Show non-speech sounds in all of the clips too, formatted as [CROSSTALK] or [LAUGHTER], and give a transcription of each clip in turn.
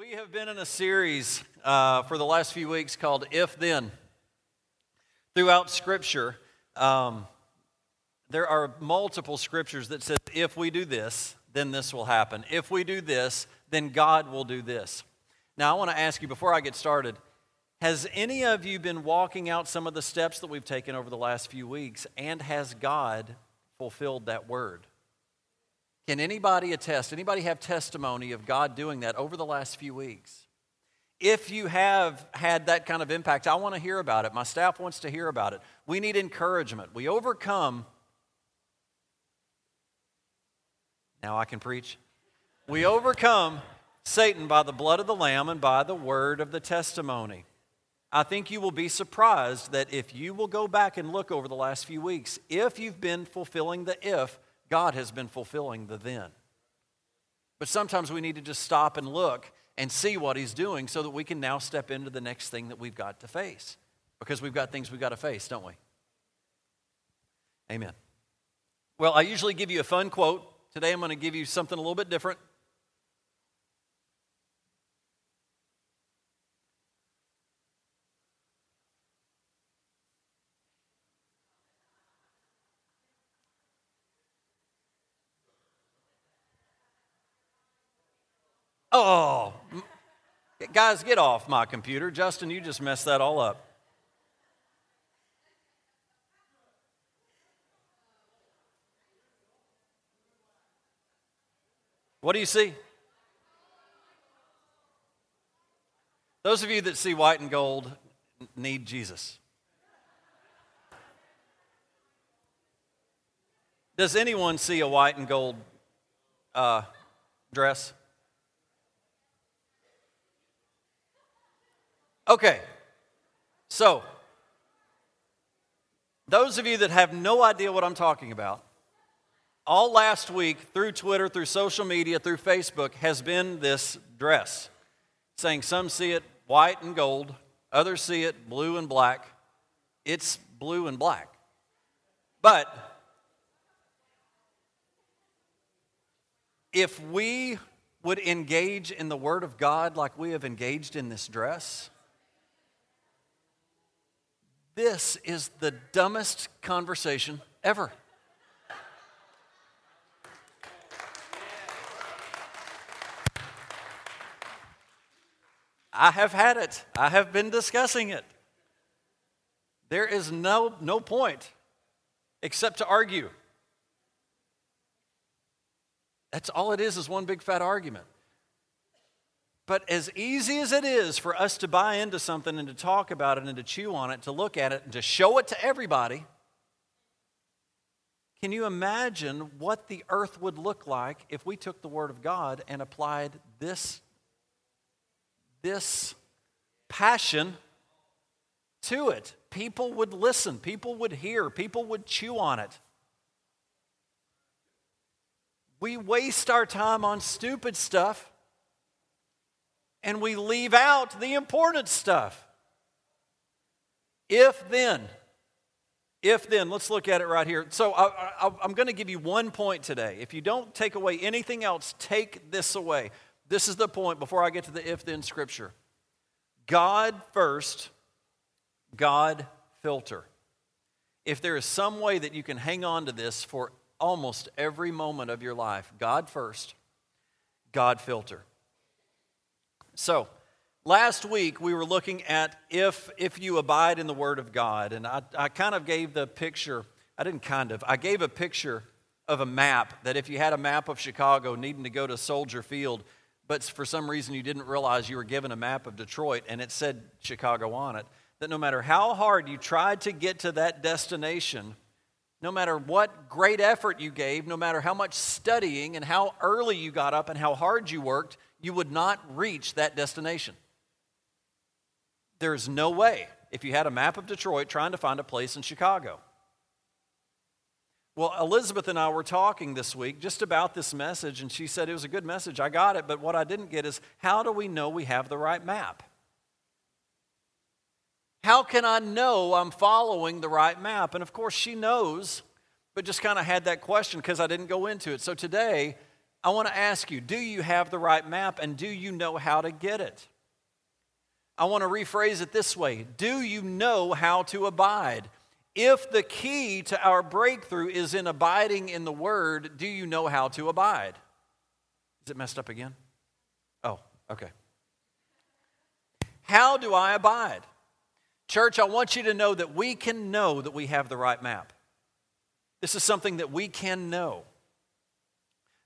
We have been in a series uh, for the last few weeks called If Then. Throughout Scripture, um, there are multiple scriptures that says, if we do this, then this will happen. If we do this, then God will do this. Now, I want to ask you before I get started has any of you been walking out some of the steps that we've taken over the last few weeks, and has God fulfilled that word? Can anybody attest? Anybody have testimony of God doing that over the last few weeks? If you have had that kind of impact, I want to hear about it. My staff wants to hear about it. We need encouragement. We overcome. Now I can preach. We overcome Satan by the blood of the Lamb and by the word of the testimony. I think you will be surprised that if you will go back and look over the last few weeks, if you've been fulfilling the if, God has been fulfilling the then. But sometimes we need to just stop and look and see what He's doing so that we can now step into the next thing that we've got to face. Because we've got things we've got to face, don't we? Amen. Well, I usually give you a fun quote. Today I'm going to give you something a little bit different. Oh, guys, get off my computer. Justin, you just messed that all up. What do you see? Those of you that see white and gold need Jesus. Does anyone see a white and gold uh, dress? Okay, so those of you that have no idea what I'm talking about, all last week through Twitter, through social media, through Facebook has been this dress saying some see it white and gold, others see it blue and black. It's blue and black. But if we would engage in the Word of God like we have engaged in this dress, this is the dumbest conversation ever. I have had it. I have been discussing it. There is no, no point except to argue. That's all it is, is one big fat argument. But as easy as it is for us to buy into something and to talk about it and to chew on it, to look at it and to show it to everybody, can you imagine what the earth would look like if we took the Word of God and applied this, this passion to it? People would listen, people would hear, people would chew on it. We waste our time on stupid stuff and we leave out the important stuff. If then, if then, let's look at it right here. So I, am going to give you one point today. If you don't take away anything else, take this away. This is the point before I get to the if then scripture God first, God filter. If there is some way that you can hang on to this for almost every moment of your life, God first, God filter. So, last week we were looking at if, if you abide in the Word of God, and I, I kind of gave the picture, I didn't kind of, I gave a picture of a map that if you had a map of Chicago needing to go to Soldier Field, but for some reason you didn't realize you were given a map of Detroit and it said Chicago on it, that no matter how hard you tried to get to that destination, no matter what great effort you gave, no matter how much studying and how early you got up and how hard you worked, you would not reach that destination. There's no way if you had a map of Detroit trying to find a place in Chicago. Well, Elizabeth and I were talking this week just about this message, and she said it was a good message. I got it, but what I didn't get is how do we know we have the right map? How can I know I'm following the right map? And of course, she knows, but just kind of had that question because I didn't go into it. So today, I want to ask you do you have the right map and do you know how to get it? I want to rephrase it this way Do you know how to abide? If the key to our breakthrough is in abiding in the Word, do you know how to abide? Is it messed up again? Oh, okay. How do I abide? Church, I want you to know that we can know that we have the right map. This is something that we can know.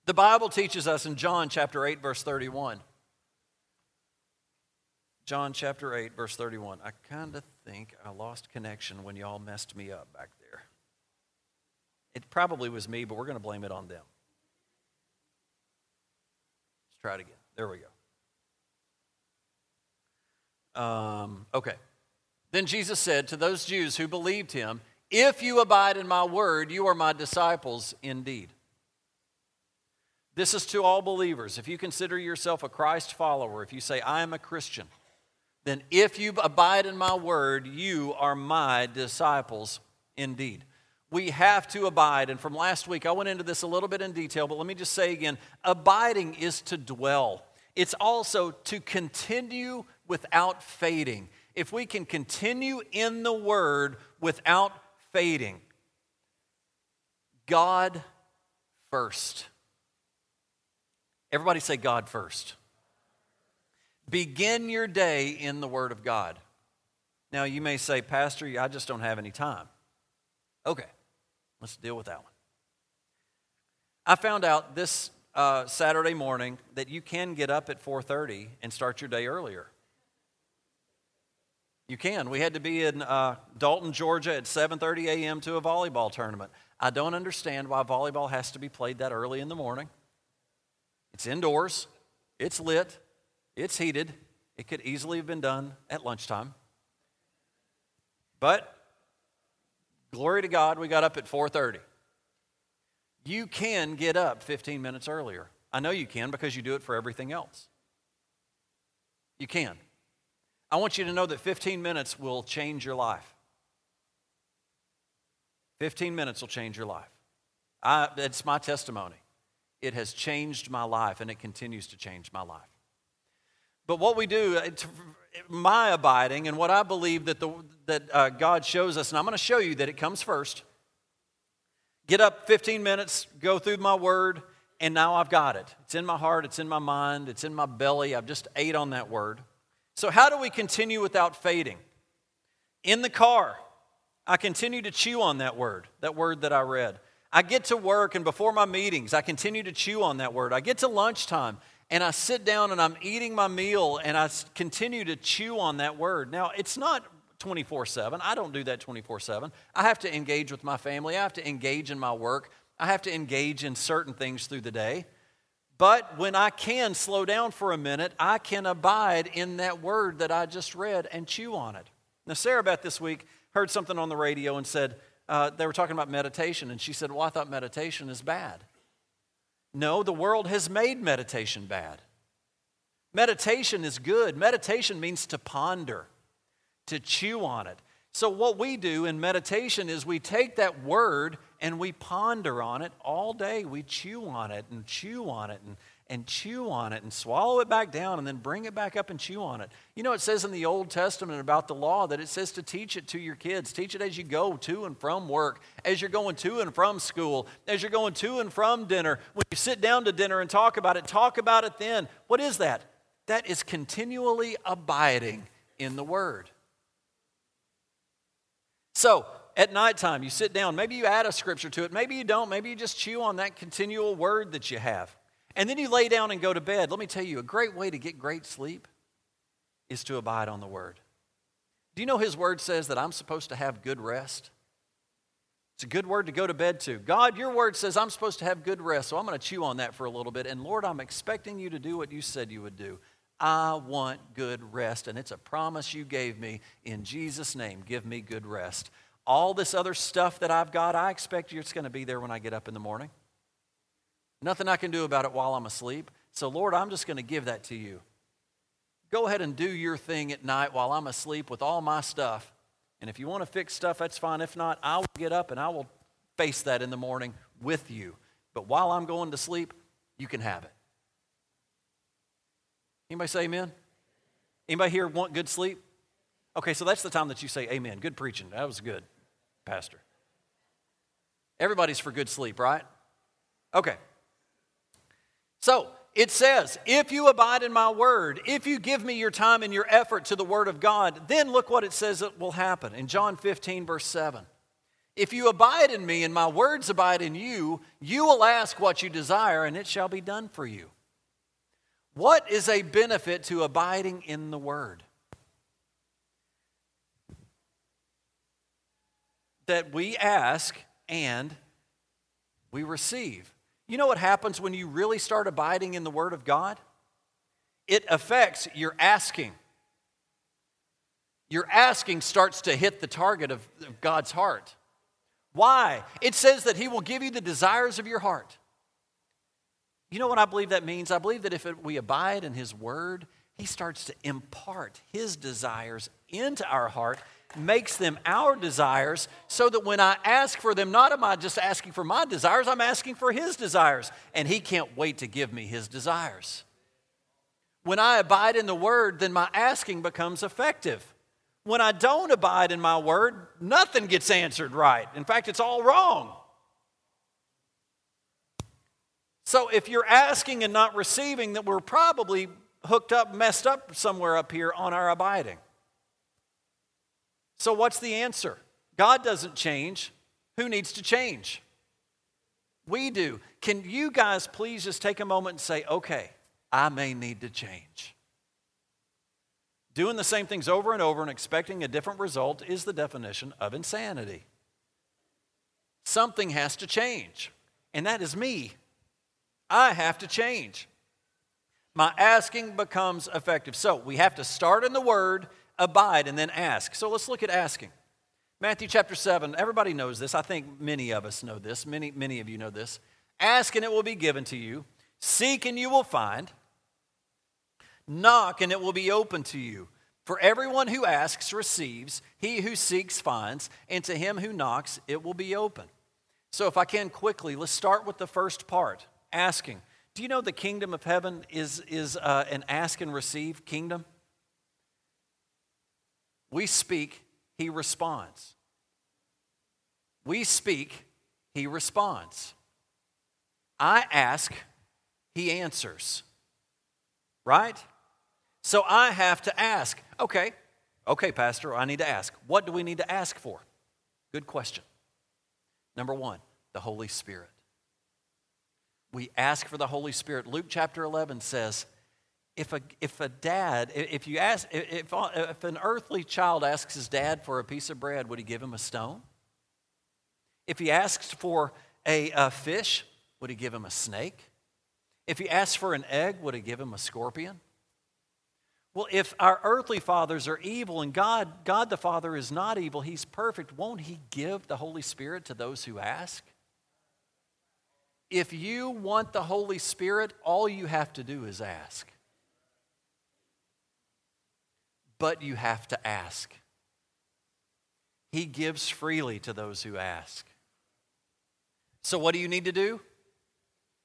The Bible teaches us in John chapter 8, verse 31. John chapter 8, verse 31. I kind of think I lost connection when y'all messed me up back there. It probably was me, but we're going to blame it on them. Let's try it again. There we go. Um, okay. Then Jesus said to those Jews who believed him, If you abide in my word, you are my disciples indeed. This is to all believers. If you consider yourself a Christ follower, if you say, I am a Christian, then if you abide in my word, you are my disciples indeed. We have to abide. And from last week, I went into this a little bit in detail, but let me just say again abiding is to dwell, it's also to continue without fading. If we can continue in the word without fading, God first. Everybody say God first. Begin your day in the Word of God. Now, you may say, Pastor, I just don't have any time. Okay, let's deal with that one. I found out this uh, Saturday morning that you can get up at 4:30 and start your day earlier. You can. We had to be in uh, Dalton, Georgia at 7:30 a.m. to a volleyball tournament. I don't understand why volleyball has to be played that early in the morning. It's indoors. It's lit. It's heated. It could easily have been done at lunchtime. But glory to God, we got up at 4:30. You can get up 15 minutes earlier. I know you can because you do it for everything else. You can. I want you to know that 15 minutes will change your life. 15 minutes will change your life. I, it's my testimony. It has changed my life and it continues to change my life. But what we do, my abiding, and what I believe that, the, that uh, God shows us, and I'm going to show you that it comes first. Get up 15 minutes, go through my word, and now I've got it. It's in my heart, it's in my mind, it's in my belly. I've just ate on that word. So, how do we continue without fading? In the car, I continue to chew on that word, that word that I read. I get to work, and before my meetings, I continue to chew on that word. I get to lunchtime, and I sit down and I'm eating my meal and I continue to chew on that word. Now, it's not 24 7. I don't do that 24 7. I have to engage with my family, I have to engage in my work, I have to engage in certain things through the day. But when I can slow down for a minute, I can abide in that word that I just read and chew on it. Now, Sarah Beth this week heard something on the radio and said, uh, they were talking about meditation, and she said, Well, I thought meditation is bad. No, the world has made meditation bad. Meditation is good. Meditation means to ponder, to chew on it. So, what we do in meditation is we take that word and we ponder on it all day. We chew on it and chew on it and and chew on it and swallow it back down and then bring it back up and chew on it. You know, it says in the Old Testament about the law that it says to teach it to your kids. Teach it as you go to and from work, as you're going to and from school, as you're going to and from dinner. When you sit down to dinner and talk about it, talk about it then. What is that? That is continually abiding in the Word. So, at nighttime, you sit down. Maybe you add a scripture to it. Maybe you don't. Maybe you just chew on that continual word that you have. And then you lay down and go to bed. Let me tell you, a great way to get great sleep is to abide on the Word. Do you know His Word says that I'm supposed to have good rest? It's a good word to go to bed to. God, your word says I'm supposed to have good rest, so I'm going to chew on that for a little bit. And Lord, I'm expecting you to do what you said you would do. I want good rest, and it's a promise you gave me. In Jesus' name, give me good rest. All this other stuff that I've got, I expect it's going to be there when I get up in the morning. Nothing I can do about it while I'm asleep. So, Lord, I'm just going to give that to you. Go ahead and do your thing at night while I'm asleep with all my stuff. And if you want to fix stuff, that's fine. If not, I will get up and I will face that in the morning with you. But while I'm going to sleep, you can have it. Anybody say amen? Anybody here want good sleep? Okay, so that's the time that you say amen. Good preaching. That was good, Pastor. Everybody's for good sleep, right? Okay. So it says, if you abide in my word, if you give me your time and your effort to the word of God, then look what it says that will happen in John 15, verse 7. If you abide in me and my words abide in you, you will ask what you desire and it shall be done for you. What is a benefit to abiding in the word? That we ask and we receive. You know what happens when you really start abiding in the Word of God? It affects your asking. Your asking starts to hit the target of, of God's heart. Why? It says that He will give you the desires of your heart. You know what I believe that means? I believe that if it, we abide in His Word, He starts to impart His desires into our heart makes them our desires so that when I ask for them, not am I just asking for my desires, I'm asking for His desires. And He can't wait to give me His desires. When I abide in the Word, then my asking becomes effective. When I don't abide in my Word, nothing gets answered right. In fact, it's all wrong. So if you're asking and not receiving, then we're probably hooked up, messed up somewhere up here on our abiding. So, what's the answer? God doesn't change. Who needs to change? We do. Can you guys please just take a moment and say, okay, I may need to change? Doing the same things over and over and expecting a different result is the definition of insanity. Something has to change, and that is me. I have to change. My asking becomes effective. So we have to start in the Word abide, and then ask. So let's look at asking. Matthew chapter 7, everybody knows this. I think many of us know this. Many, many of you know this. Ask and it will be given to you. Seek and you will find. Knock and it will be open to you. For everyone who asks receives, he who seeks finds, and to him who knocks it will be open. So, if I can quickly, let's start with the first part asking. Do you know the kingdom of heaven is, is uh, an ask and receive kingdom? We speak, he responds. We speak, he responds. I ask, he answers. Right? So I have to ask. Okay, okay, Pastor, I need to ask. What do we need to ask for? Good question. Number one, the Holy Spirit. We ask for the Holy Spirit. Luke chapter 11 says, if a, if a dad, if you ask, if, if an earthly child asks his dad for a piece of bread, would he give him a stone? If he asks for a, a fish, would he give him a snake? If he asks for an egg, would he give him a scorpion? Well, if our earthly fathers are evil and God, God the Father is not evil, He's perfect, won't He give the Holy Spirit to those who ask? If you want the Holy Spirit, all you have to do is ask but you have to ask. He gives freely to those who ask. So, what do you need to do?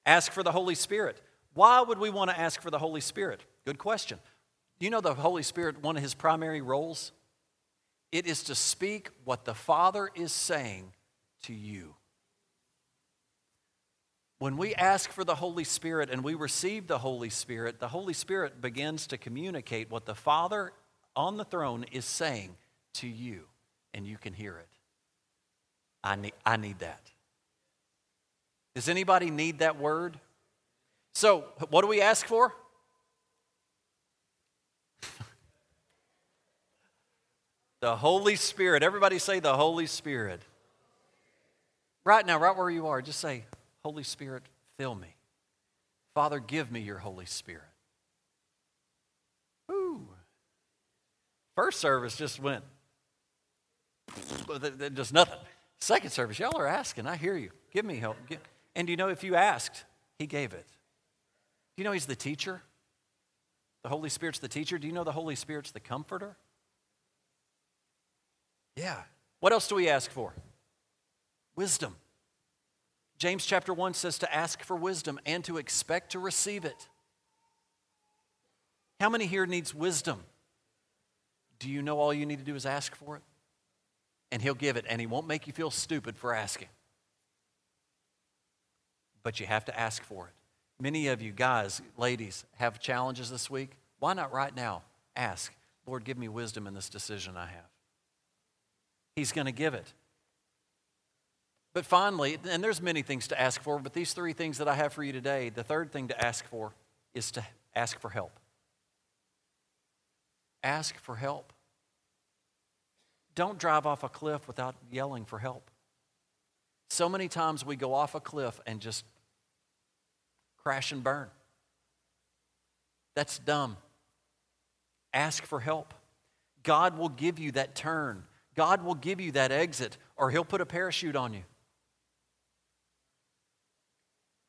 Ask for the Holy Spirit. Why would we want to ask for the Holy Spirit? Good question. Do you know the Holy Spirit, one of his primary roles? It is to speak what the Father is saying to you. When we ask for the Holy Spirit and we receive the Holy Spirit, the Holy Spirit begins to communicate what the Father on the throne is saying to you, and you can hear it. I need, I need that. Does anybody need that word? So, what do we ask for? [LAUGHS] the Holy Spirit. Everybody say the Holy Spirit. Right now, right where you are, just say, Holy Spirit, fill me. Father, give me your Holy Spirit. First service just went, just nothing. Second service, y'all are asking. I hear you. Give me help. And you know, if you asked, He gave it. Do you know He's the teacher? The Holy Spirit's the teacher. Do you know the Holy Spirit's the comforter? Yeah. What else do we ask for? Wisdom. James chapter 1 says to ask for wisdom and to expect to receive it. How many here needs wisdom? Do you know all you need to do is ask for it? And he'll give it, and he won't make you feel stupid for asking. But you have to ask for it. Many of you guys, ladies, have challenges this week. Why not right now ask, Lord, give me wisdom in this decision I have? He's going to give it. But finally, and there's many things to ask for, but these three things that I have for you today, the third thing to ask for is to ask for help. Ask for help. Don't drive off a cliff without yelling for help. So many times we go off a cliff and just crash and burn. That's dumb. Ask for help. God will give you that turn. God will give you that exit, or He'll put a parachute on you.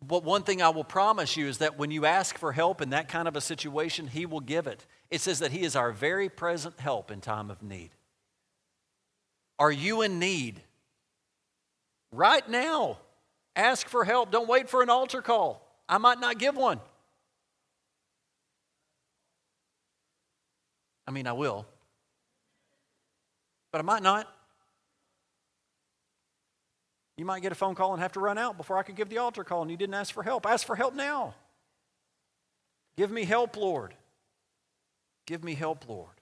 But one thing I will promise you is that when you ask for help in that kind of a situation, He will give it. It says that He is our very present help in time of need. Are you in need? Right now, ask for help. Don't wait for an altar call. I might not give one. I mean, I will, but I might not. You might get a phone call and have to run out before I could give the altar call, and you didn't ask for help. Ask for help now. Give me help, Lord. Give me help, Lord.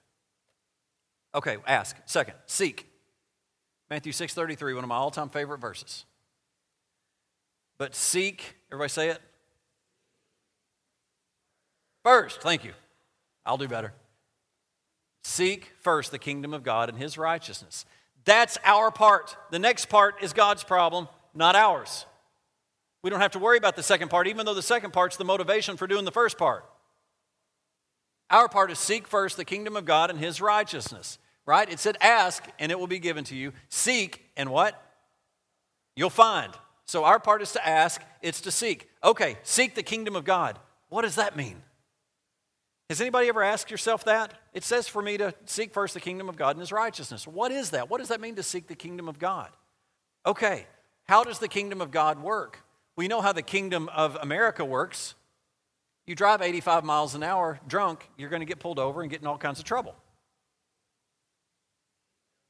Okay, ask. Second, seek. Matthew 6:33, one of my all-time favorite verses. But seek, everybody say it. First, thank you. I'll do better. Seek first the kingdom of God and his righteousness. That's our part. The next part is God's problem, not ours. We don't have to worry about the second part, even though the second part's the motivation for doing the first part. Our part is seek first the kingdom of God and his righteousness, right? It said, ask and it will be given to you. Seek and what? You'll find. So our part is to ask, it's to seek. Okay, seek the kingdom of God. What does that mean? Has anybody ever asked yourself that? It says for me to seek first the kingdom of God and his righteousness. What is that? What does that mean to seek the kingdom of God? Okay, how does the kingdom of God work? We know how the kingdom of America works. You drive 85 miles an hour drunk, you're going to get pulled over and get in all kinds of trouble.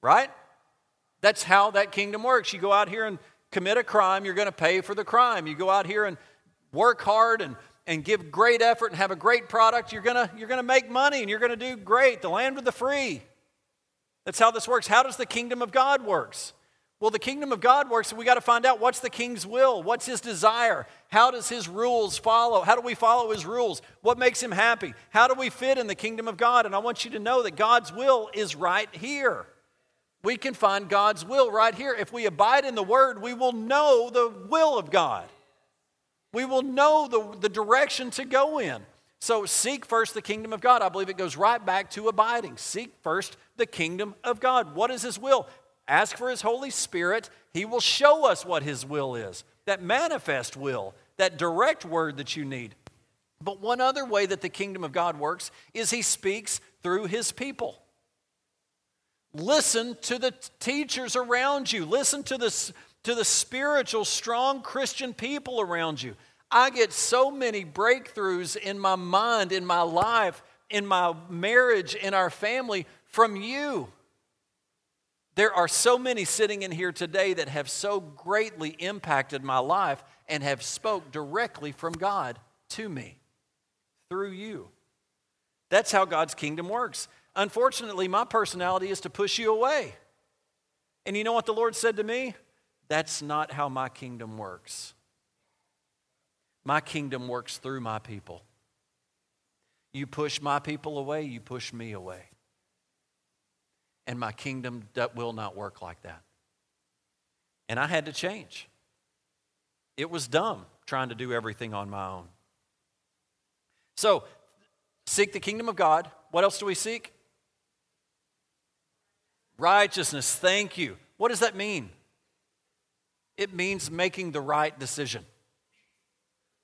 Right? That's how that kingdom works. You go out here and commit a crime, you're going to pay for the crime. You go out here and work hard and and give great effort and have a great product, you're gonna, you're gonna make money and you're gonna do great. The land of the free. That's how this works. How does the kingdom of God works? Well, the kingdom of God works, and we got to find out what's the king's will, what's his desire, how does his rules follow, how do we follow his rules, what makes him happy, how do we fit in the kingdom of God? And I want you to know that God's will is right here. We can find God's will right here. If we abide in the word, we will know the will of God. We will know the, the direction to go in. So seek first the kingdom of God. I believe it goes right back to abiding. Seek first the kingdom of God. What is his will? Ask for his Holy Spirit. He will show us what his will is. That manifest will, that direct word that you need. But one other way that the kingdom of God works is he speaks through his people. Listen to the teachers around you. Listen to the, to the spiritual, strong Christian people around you. I get so many breakthroughs in my mind, in my life, in my marriage, in our family from you. There are so many sitting in here today that have so greatly impacted my life and have spoke directly from God to me through you. That's how God's kingdom works. Unfortunately, my personality is to push you away. And you know what the Lord said to me? That's not how my kingdom works. My kingdom works through my people. You push my people away, you push me away. And my kingdom that will not work like that. And I had to change. It was dumb trying to do everything on my own. So, seek the kingdom of God. What else do we seek? Righteousness. Thank you. What does that mean? It means making the right decision.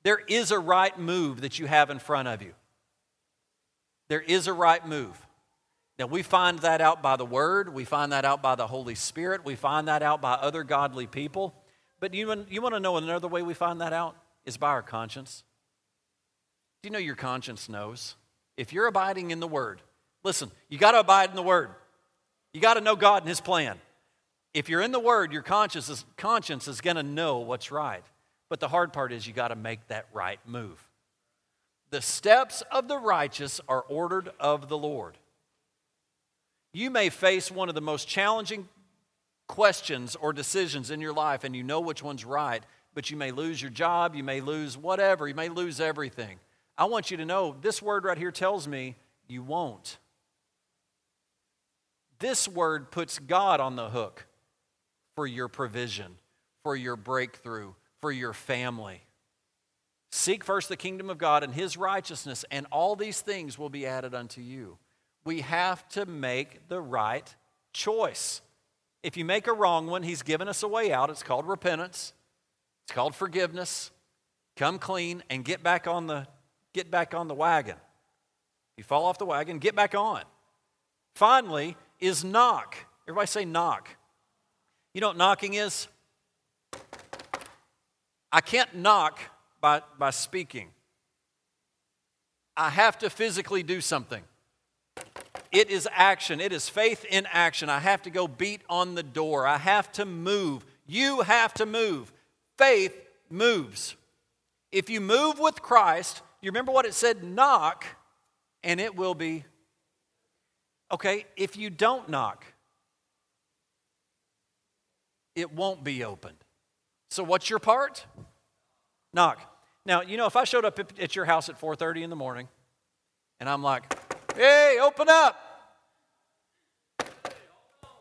There is a right move that you have in front of you. There is a right move. Now, we find that out by the Word, we find that out by the Holy Spirit, we find that out by other godly people. But you, you want to know another way we find that out? Is by our conscience. Do you know your conscience knows? If you're abiding in the Word, listen, you got to abide in the Word. You got to know God and His plan. If you're in the Word, your conscience is, conscience is going to know what's right. But the hard part is you got to make that right move. The steps of the righteous are ordered of the Lord. You may face one of the most challenging questions or decisions in your life, and you know which one's right, but you may lose your job, you may lose whatever, you may lose everything. I want you to know this word right here tells me you won't. This word puts God on the hook for your provision, for your breakthrough, for your family. Seek first the kingdom of God and his righteousness, and all these things will be added unto you. We have to make the right choice. If you make a wrong one, he's given us a way out. It's called repentance, it's called forgiveness. Come clean and get back on the, get back on the wagon. You fall off the wagon, get back on. Finally, is knock. Everybody say knock. You know what knocking is? I can't knock by, by speaking. I have to physically do something. It is action. It is faith in action. I have to go beat on the door. I have to move. You have to move. Faith moves. If you move with Christ, you remember what it said knock, and it will be. Okay, if you don't knock, it won't be opened. So what's your part? Knock. Now, you know, if I showed up at your house at 4:30 in the morning and I'm like, "Hey, open up."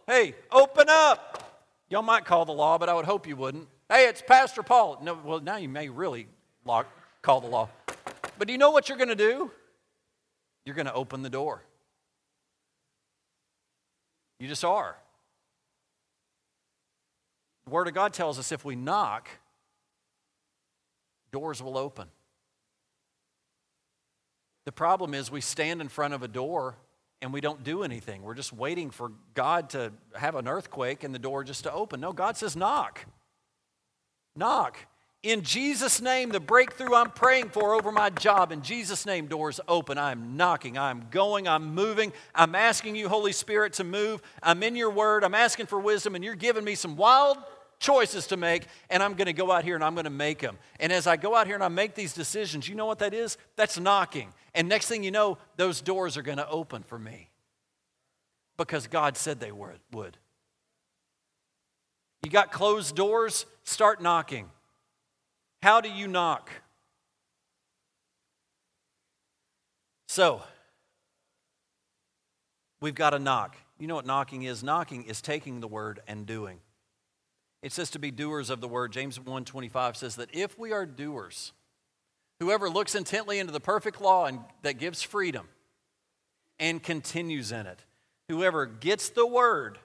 Hey, open up. Y'all might call the law, but I would hope you wouldn't. Hey, it's Pastor Paul. No, well, now you may really lock, call the law. But do you know what you're going to do? You're going to open the door. You just are. The Word of God tells us if we knock, doors will open. The problem is we stand in front of a door and we don't do anything. We're just waiting for God to have an earthquake and the door just to open. No, God says, knock. Knock. In Jesus' name, the breakthrough I'm praying for over my job, in Jesus' name, doors open. I'm knocking. I'm going. I'm moving. I'm asking you, Holy Spirit, to move. I'm in your word. I'm asking for wisdom, and you're giving me some wild choices to make, and I'm going to go out here and I'm going to make them. And as I go out here and I make these decisions, you know what that is? That's knocking. And next thing you know, those doors are going to open for me because God said they were, would. You got closed doors? Start knocking. How do you knock? So, we've got to knock. You know what knocking is? Knocking is taking the word and doing. It says to be doers of the word. James 1:25 says that if we are doers, whoever looks intently into the perfect law and that gives freedom and continues in it, whoever gets the word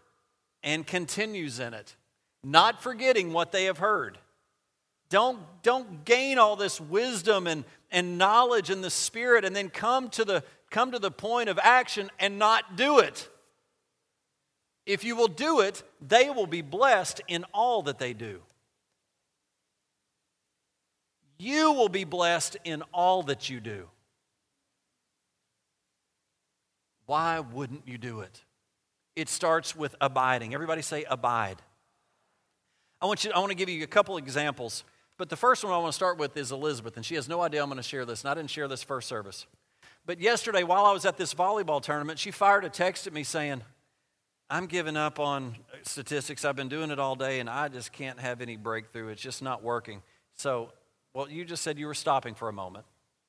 and continues in it, not forgetting what they have heard don't, don't gain all this wisdom and, and knowledge in the Spirit and then come to, the, come to the point of action and not do it. If you will do it, they will be blessed in all that they do. You will be blessed in all that you do. Why wouldn't you do it? It starts with abiding. Everybody say abide. I want, you, I want to give you a couple examples but the first one I want to start with is Elizabeth, and she has no idea I'm going to share this, and I didn't share this first service. But yesterday, while I was at this volleyball tournament, she fired a text at me saying, I'm giving up on statistics. I've been doing it all day, and I just can't have any breakthrough. It's just not working. So, well, you just said you were stopping for a moment.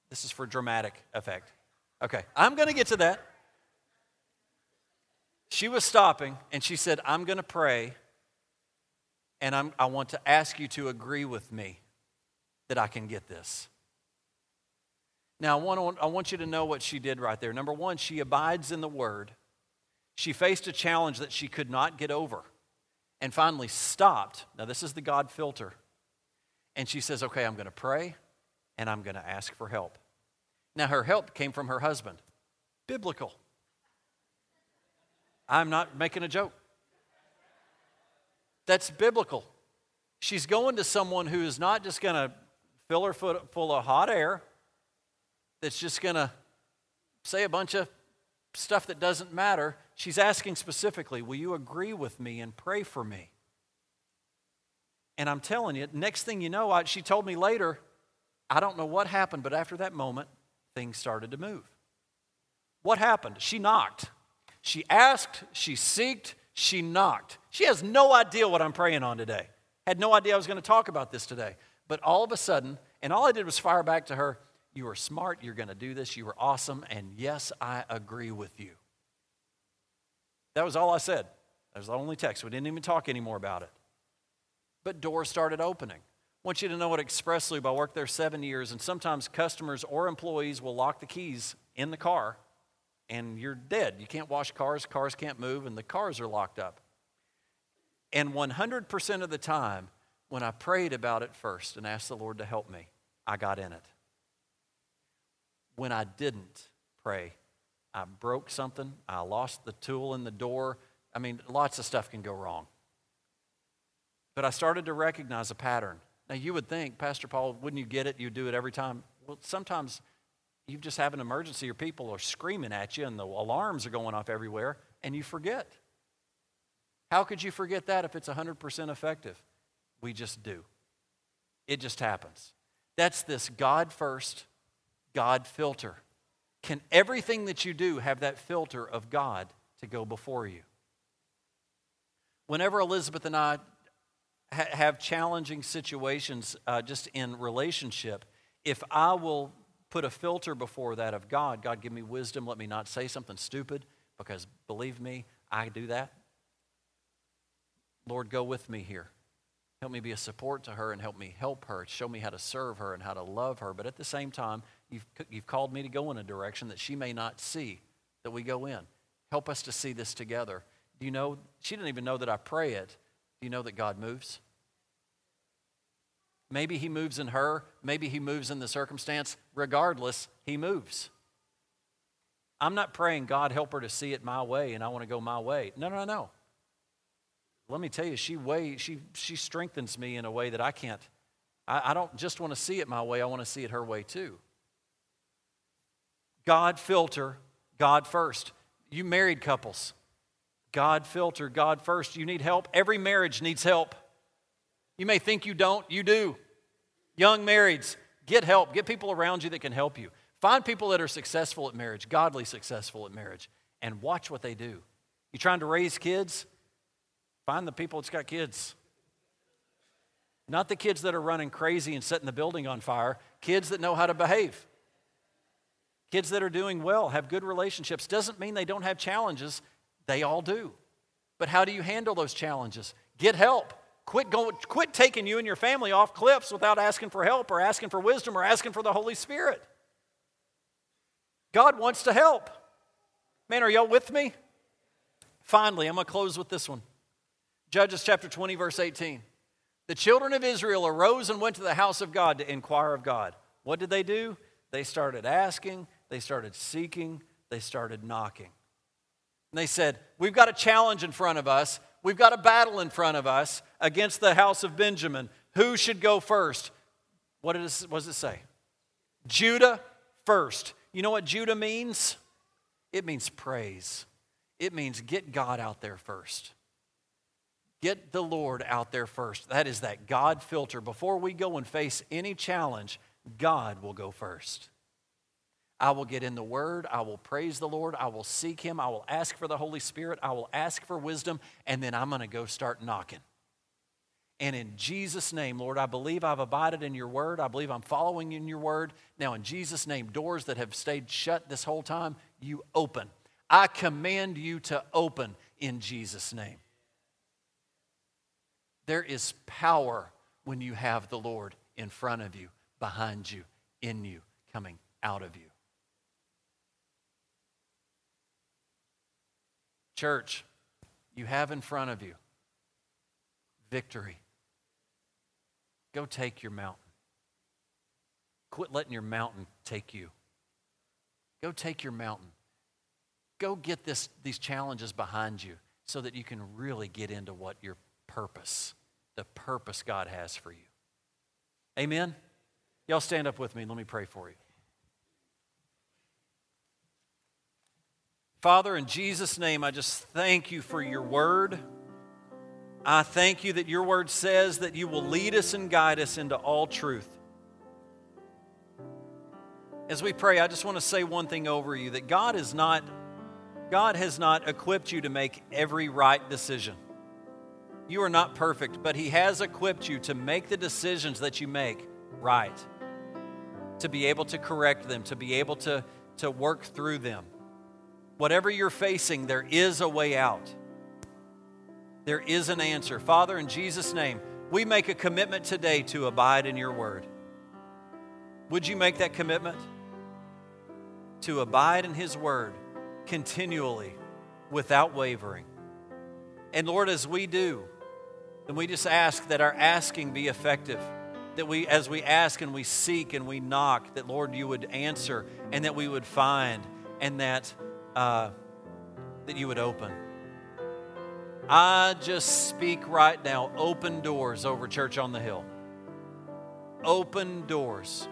This is for dramatic effect. Okay, I'm going to get to that. She was stopping, and she said, I'm going to pray and I'm, I want to ask you to agree with me that I can get this. Now, I want, I want you to know what she did right there. Number one, she abides in the word. She faced a challenge that she could not get over and finally stopped. Now, this is the God filter. And she says, Okay, I'm going to pray and I'm going to ask for help. Now, her help came from her husband. Biblical. I'm not making a joke. That's biblical. she's going to someone who is not just going to fill her foot full of hot air, that's just going to say a bunch of stuff that doesn't matter. She's asking specifically, Will you agree with me and pray for me? And I'm telling you, next thing you know, I, she told me later, I don't know what happened, but after that moment, things started to move. What happened? She knocked. She asked, she seeked, she knocked. She has no idea what I'm praying on today. Had no idea I was going to talk about this today. But all of a sudden, and all I did was fire back to her, You are smart, you're going to do this, you were awesome, and yes, I agree with you. That was all I said. That was the only text. We didn't even talk anymore about it. But doors started opening. I want you to know at Express Lube, I worked there seven years, and sometimes customers or employees will lock the keys in the car, and you're dead. You can't wash cars, cars can't move, and the cars are locked up. And 100% of the time, when I prayed about it first and asked the Lord to help me, I got in it. When I didn't pray, I broke something, I lost the tool in the door. I mean, lots of stuff can go wrong. But I started to recognize a pattern. Now, you would think, Pastor Paul, wouldn't you get it? You'd do it every time. Well, sometimes you just have an emergency or people are screaming at you and the alarms are going off everywhere and you forget. How could you forget that if it's 100% effective? We just do. It just happens. That's this God first, God filter. Can everything that you do have that filter of God to go before you? Whenever Elizabeth and I ha- have challenging situations uh, just in relationship, if I will put a filter before that of God, God, give me wisdom, let me not say something stupid, because believe me, I do that. Lord, go with me here. Help me be a support to her and help me help her. Show me how to serve her and how to love her. But at the same time, you've, you've called me to go in a direction that she may not see that we go in. Help us to see this together. Do you know? She didn't even know that I pray it. Do you know that God moves? Maybe He moves in her, maybe He moves in the circumstance. Regardless, He moves. I'm not praying, God, help her to see it my way and I want to go my way. No, no, no let me tell you, she way she she strengthens me in a way that I can't. I, I don't just want to see it my way, I want to see it her way too. God filter, God first. You married couples, God filter, God first. You need help. Every marriage needs help. You may think you don't, you do. Young marrieds, get help. Get people around you that can help you. Find people that are successful at marriage, godly successful at marriage, and watch what they do. You trying to raise kids? Find the people that's got kids. Not the kids that are running crazy and setting the building on fire, kids that know how to behave. Kids that are doing well, have good relationships. Doesn't mean they don't have challenges, they all do. But how do you handle those challenges? Get help. Quit, going, quit taking you and your family off cliffs without asking for help or asking for wisdom or asking for the Holy Spirit. God wants to help. Man, are y'all with me? Finally, I'm going to close with this one. Judges chapter 20, verse 18. The children of Israel arose and went to the house of God to inquire of God. What did they do? They started asking, they started seeking, they started knocking. And they said, We've got a challenge in front of us. We've got a battle in front of us against the house of Benjamin. Who should go first? What, it, what does it say? Judah first. You know what Judah means? It means praise. It means get God out there first. Get the Lord out there first. That is that God filter. Before we go and face any challenge, God will go first. I will get in the Word. I will praise the Lord. I will seek Him. I will ask for the Holy Spirit. I will ask for wisdom. And then I'm going to go start knocking. And in Jesus' name, Lord, I believe I've abided in your word. I believe I'm following in your word. Now, in Jesus' name, doors that have stayed shut this whole time, you open. I command you to open in Jesus' name. There is power when you have the Lord in front of you, behind you, in you, coming out of you. Church, you have in front of you victory. Go take your mountain. Quit letting your mountain take you. Go take your mountain. Go get this, these challenges behind you so that you can really get into what your purpose the purpose God has for you. Amen? Y'all stand up with me. Let me pray for you. Father, in Jesus' name, I just thank you for your word. I thank you that your word says that you will lead us and guide us into all truth. As we pray, I just want to say one thing over you that God is not God has not equipped you to make every right decision. You are not perfect, but He has equipped you to make the decisions that you make right, to be able to correct them, to be able to, to work through them. Whatever you're facing, there is a way out. There is an answer. Father, in Jesus' name, we make a commitment today to abide in your word. Would you make that commitment? To abide in his word continually without wavering. And Lord, as we do, then we just ask that our asking be effective. That we, as we ask and we seek and we knock, that Lord, you would answer and that we would find and that, uh, that you would open. I just speak right now open doors over Church on the Hill. Open doors.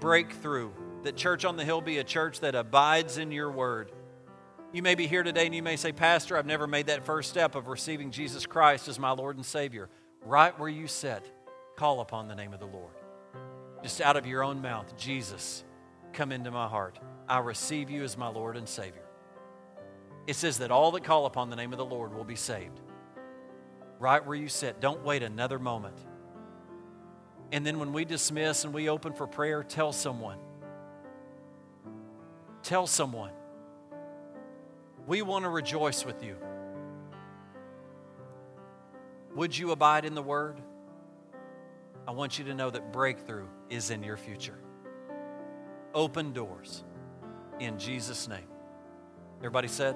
Breakthrough. That Church on the Hill be a church that abides in your word. You may be here today and you may say, Pastor, I've never made that first step of receiving Jesus Christ as my Lord and Savior. Right where you sit, call upon the name of the Lord. Just out of your own mouth, Jesus, come into my heart. I receive you as my Lord and Savior it says that all that call upon the name of the Lord will be saved. Right where you sit, don't wait another moment. And then when we dismiss and we open for prayer, tell someone. Tell someone. We want to rejoice with you. Would you abide in the Word? I want you to know that breakthrough is in your future. Open doors in Jesus' name. Everybody said?